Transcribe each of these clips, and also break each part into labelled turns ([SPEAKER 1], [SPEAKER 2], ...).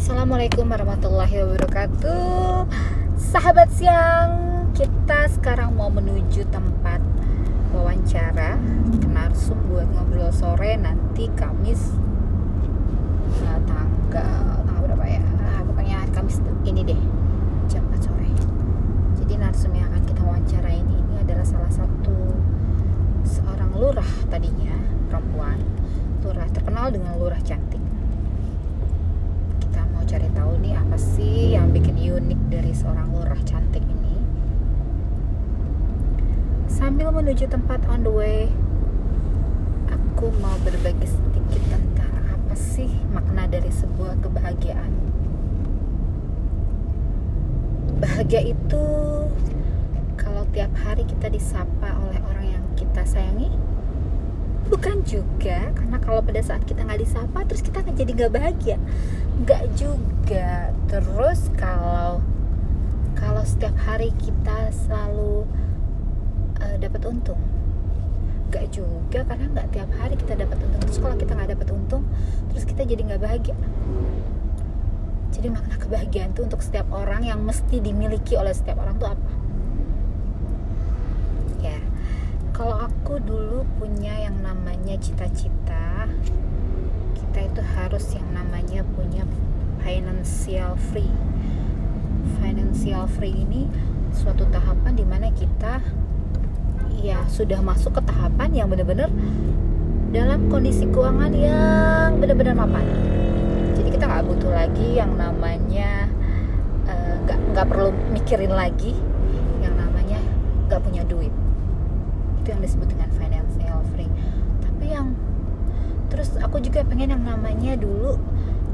[SPEAKER 1] Assalamualaikum warahmatullahi wabarakatuh. Sahabat siang Kita sekarang mau menuju tempat wawancara. Narsum buat ngobrol sore nanti Kamis Tanggal tanggal berapa ya ah, Pokoknya Kamis ini deh Jam 4 sore Jadi narsum yang akan kita wawancara ini Ini adalah salah satu Seorang lurah tadinya Perempuan Lurah terkenal dengan lurah cantik kita mau cari tahu nih apa sih yang bikin unik dari seorang lurah cantik ini? Sambil menuju tempat on the way aku mau berbagi sedikit tentang apa sih makna dari sebuah kebahagiaan. Bahagia itu kalau tiap hari kita disapa oleh orang yang kita sayangi bukan juga karena kalau pada saat kita nggak disapa terus kita nggak jadi nggak bahagia. Nggak juga. Terus kalau kalau setiap hari kita selalu uh, dapat untung. Nggak juga karena nggak tiap hari kita dapat untung. Terus kalau kita nggak dapat untung terus kita jadi nggak bahagia. Jadi makna kebahagiaan itu untuk setiap orang yang mesti dimiliki oleh setiap orang tuh apa ya kalau aku dulu punya yang namanya cita-cita kita itu harus yang namanya punya financial free. Financial free ini suatu tahapan di mana kita ya sudah masuk ke tahapan yang benar-benar dalam kondisi keuangan yang benar-benar mapan. Jadi kita nggak butuh lagi yang namanya nggak uh, nggak perlu mikirin lagi yang namanya nggak punya duit yang disebut dengan financial free tapi yang terus aku juga pengen yang namanya dulu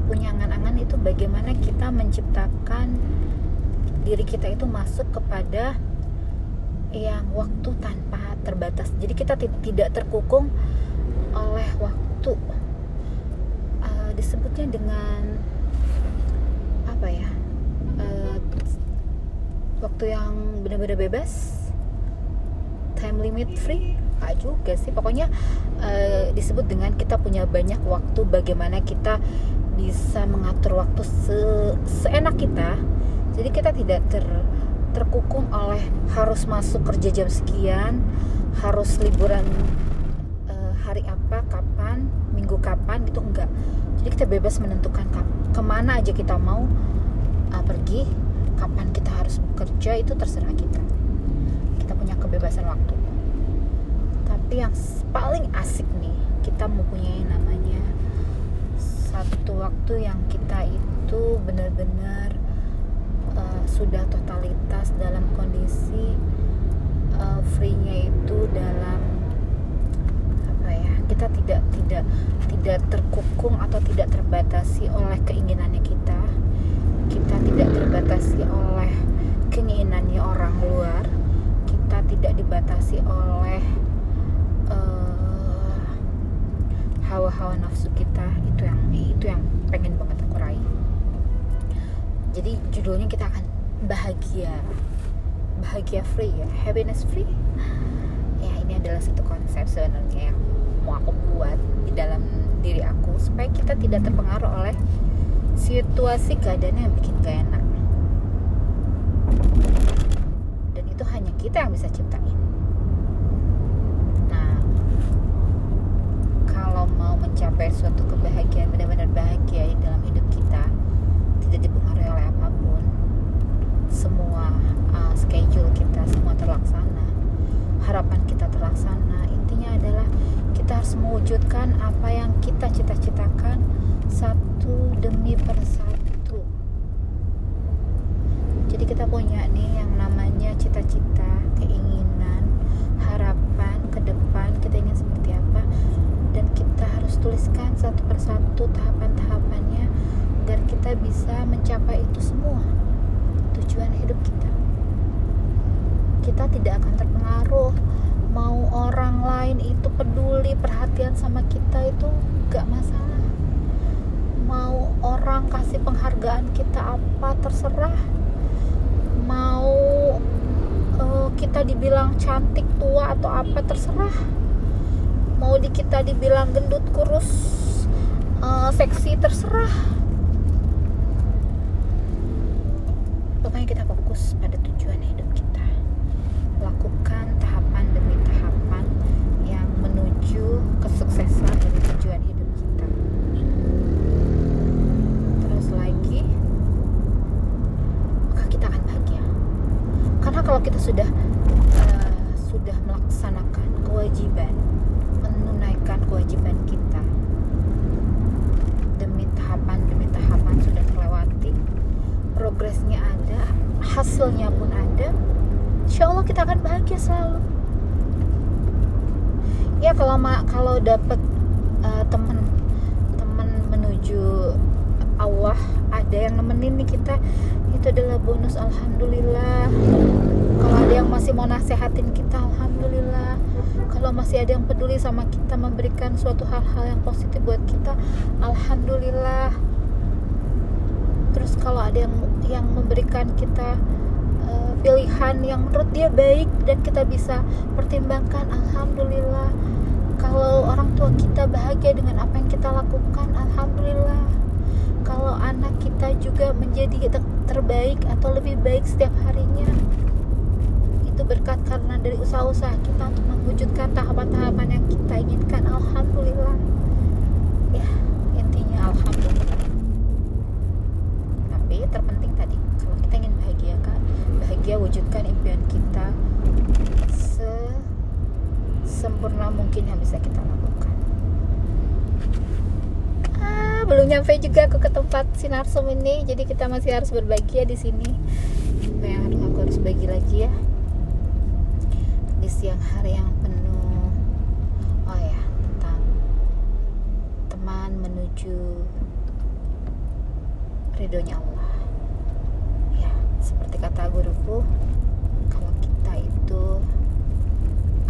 [SPEAKER 1] punya angan-angan itu bagaimana kita menciptakan diri kita itu masuk kepada yang waktu tanpa terbatas. Jadi kita tidak terkukung oleh waktu. Uh, disebutnya dengan apa ya? Uh, waktu yang benar-benar bebas time limit free? Gak juga sih. Pokoknya uh, disebut dengan kita punya banyak waktu bagaimana kita bisa mengatur waktu se seenak kita. Jadi kita tidak ter terkukung oleh harus masuk kerja jam sekian harus liburan uh, hari apa kapan minggu kapan gitu enggak. Jadi kita bebas menentukan ke mana aja kita mau uh, pergi kapan kita harus bekerja itu terserah kita kebebasan waktu. Tapi yang paling asik nih kita mempunyai namanya satu waktu yang kita itu benar-benar uh, sudah totalitas dalam kondisi uh, free-nya itu dalam apa ya kita tidak tidak tidak terkukung atau tidak terbatasi oleh keinginannya kita. Kita tidak terbatasi oleh keinginannya orang luar kita tidak dibatasi oleh hawa-hawa nafsu kita. Itu yang itu yang pengen banget aku raih. Jadi judulnya kita akan bahagia. Bahagia free ya? Happiness free? Ya ini adalah satu konsep sebenarnya yang mau aku buat di dalam diri aku supaya kita tidak terpengaruh oleh situasi keadaan yang bikin gak enak dan itu hanya kita yang bisa ciptain. Mau mencapai suatu kebahagiaan benar-benar bahagia dalam hidup kita tidak dipengaruhi oleh apa pun semua uh, schedule kita semua terlaksana harapan kita terlaksana intinya adalah kita harus mewujudkan apa yang kita cita-citakan satu demi persatu. Jadi kita punya nih yang namanya cita-cita keinginan harapan ke depan kita ingin seperti apa. Dan kita harus tuliskan satu persatu tahapan-tahapannya agar kita bisa mencapai itu semua tujuan hidup kita. Kita tidak akan terpengaruh. Mau orang lain itu peduli perhatian sama kita itu gak masalah. Mau orang kasih penghargaan kita apa terserah. Mau mau kita dibilang cantik tua atau apa terserah. Mau di kita dibilang gendut kurus uh, seksi terserah. Pokoknya kita fokus pada tujuan hidup kita. Lakukan tahapan demi tahapan yang menuju kesuksesan. Hasilnya pun ada insya Allah kita akan bahagia selalu. Ya kalau kalau dapat uh, teman teman menuju Allah ada yang nemenin nih kita itu adalah bonus alhamdulillah. Kalau ada yang masih mau nasehatin kita alhamdulillah. Kalau masih ada yang peduli sama kita memberikan suatu hal-hal yang positif buat kita alhamdulillah terus kalau ada yang yang memberikan kita uh, pilihan yang menurut dia baik dan kita bisa pertimbangkan alhamdulillah kalau orang tua kita bahagia dengan apa yang kita lakukan alhamdulillah. Kalau anak kita juga menjadi terbaik atau lebih baik setiap harinya itu berkat karena dari usaha-usaha kita untuk mewujudkan tahapan-tahapan yang kita inginkan. Alhamdulillah. Ya. intinya alhamdulillah tapi terpenting tadi kalau kita ingin bahagia kan bahagia wujudkan impian kita se sempurna mungkin yang bisa kita lakukan. Belum nyampe juga aku ke tempat sinarsum ini jadi kita masih harus berbagi ya di sini. Apa yang aku harus bagi lagi ya? Di siang hari yang penuh oh ya tentang teman menuju ridhonya Allah seperti kata guruku kalau kita itu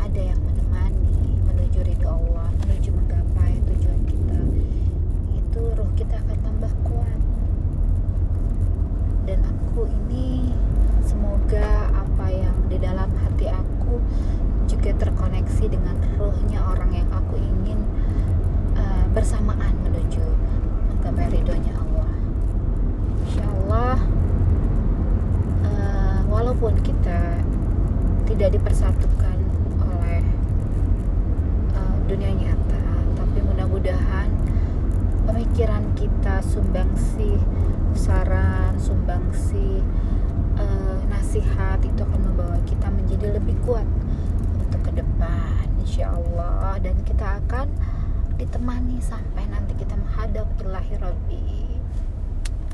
[SPEAKER 1] ada yang menemani menuju ridho Allah menuju menggapai tujuan kita itu roh kita akan tambah kuat. Dan aku ini semoga apa yang di dalam hati aku juga terkoneksi dengan rohnya orang yang aku ingin uh, bersamaan menuju menggapai ridhonya Allah. Insya Allah walaupun kita tidak dipersatukan oleh uh, dunia nyata tapi mudah-mudahan pemikiran kita sumbangsi saran sumbangsi uh, nasihat itu akan membawa kita menjadi lebih kuat untuk ke depan insya Allah dan kita akan ditemani sampai nanti kita menghadap ilahi Rabbi.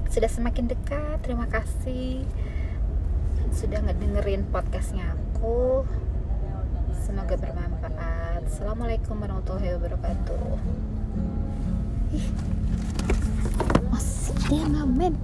[SPEAKER 1] Sudah semakin dekat terima kasih sudah ngedengerin podcastnya aku. Semoga bermanfaat. Assalamualaikum warahmatullahi wabarakatuh. Ih, masih yang ngamen